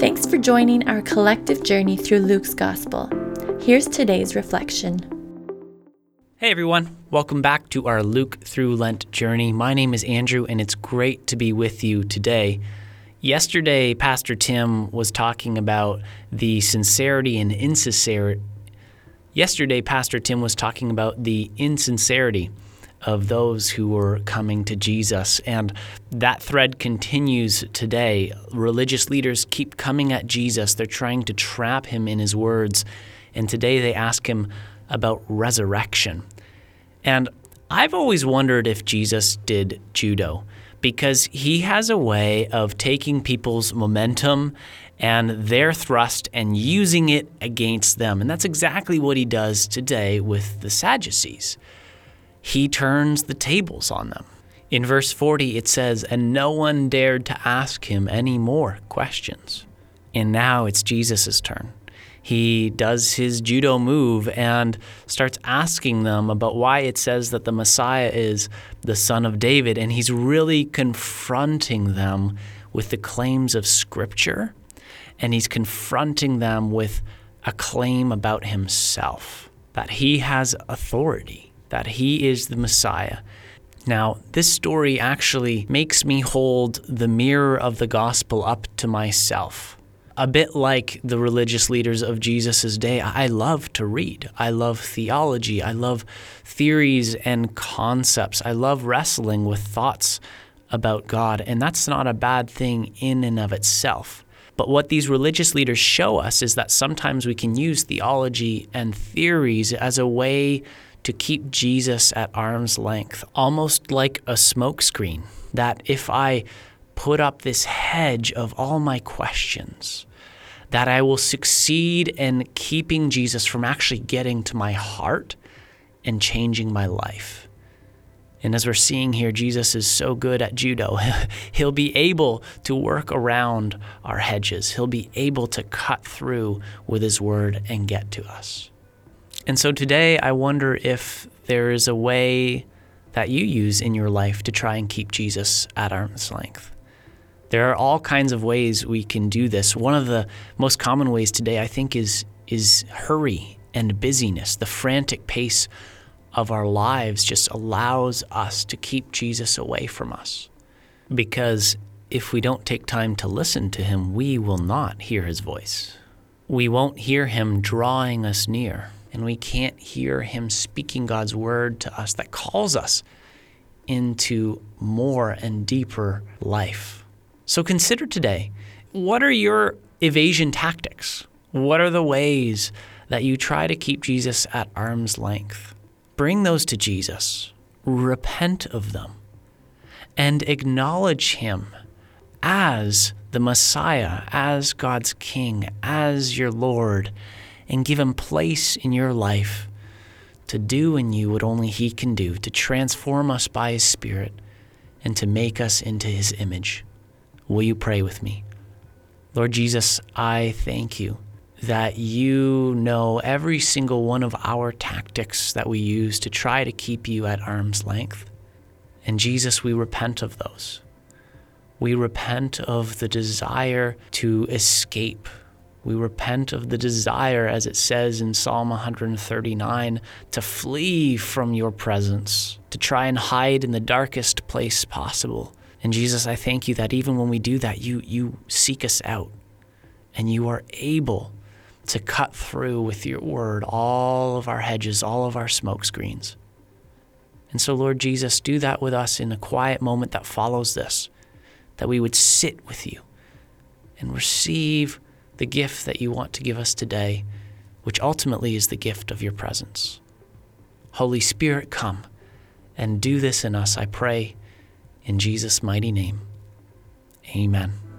Thanks for joining our collective journey through Luke's Gospel. Here's today's reflection. Hey everyone, welcome back to our Luke through Lent journey. My name is Andrew, and it's great to be with you today. Yesterday, Pastor Tim was talking about the sincerity and insincerity. Yesterday, Pastor Tim was talking about the insincerity of those who were coming to Jesus. And that thread continues today. Religious leaders keep coming at Jesus, they're trying to trap him in his words. And today they ask him about resurrection. And I've always wondered if Jesus did judo because he has a way of taking people's momentum and their thrust and using it against them. And that's exactly what he does today with the Sadducees he turns the tables on them. In verse 40, it says, And no one dared to ask him any more questions. And now it's Jesus' turn. He does his judo move and starts asking them about why it says that the Messiah is the son of David. And he's really confronting them with the claims of Scripture. And he's confronting them with a claim about himself that he has authority that he is the Messiah. Now, this story actually makes me hold the mirror of the gospel up to myself. A bit like the religious leaders of Jesus' day, I love to read. I love theology. I love theories and concepts. I love wrestling with thoughts about God, and that's not a bad thing in and of itself. But what these religious leaders show us is that sometimes we can use theology and theories as a way to keep Jesus at arm's length, almost like a smokescreen. That if I put up this hedge of all my questions, that I will succeed in keeping Jesus from actually getting to my heart and changing my life. And as we're seeing here, Jesus is so good at judo. He'll be able to work around our hedges. He'll be able to cut through with his word and get to us. And so today, I wonder if there is a way that you use in your life to try and keep Jesus at arm's length. There are all kinds of ways we can do this. One of the most common ways today, I think, is, is hurry and busyness. The frantic pace of our lives just allows us to keep Jesus away from us. Because if we don't take time to listen to him, we will not hear his voice. We won't hear him drawing us near and we can't hear Him speaking God's word to us that calls us into more and deeper life. So consider today what are your evasion tactics? What are the ways that you try to keep Jesus at arm's length? Bring those to Jesus, repent of them, and acknowledge Him as the Messiah, as God's King, as your Lord and give Him place in your life to do in you what only He can do, to transform us by His Spirit and to make us into His image. Will you pray with me? Lord Jesus, I thank you that you know every single one of our tactics that we use to try to keep you at arm's length. And Jesus, we repent of those. We repent of the desire to escape we repent of the desire, as it says in Psalm 139, to flee from your presence, to try and hide in the darkest place possible. And Jesus, I thank you that even when we do that, you, you seek us out and you are able to cut through with your word all of our hedges, all of our smoke screens. And so, Lord Jesus, do that with us in a quiet moment that follows this, that we would sit with you and receive the gift that you want to give us today, which ultimately is the gift of your presence. Holy Spirit, come and do this in us, I pray, in Jesus' mighty name. Amen.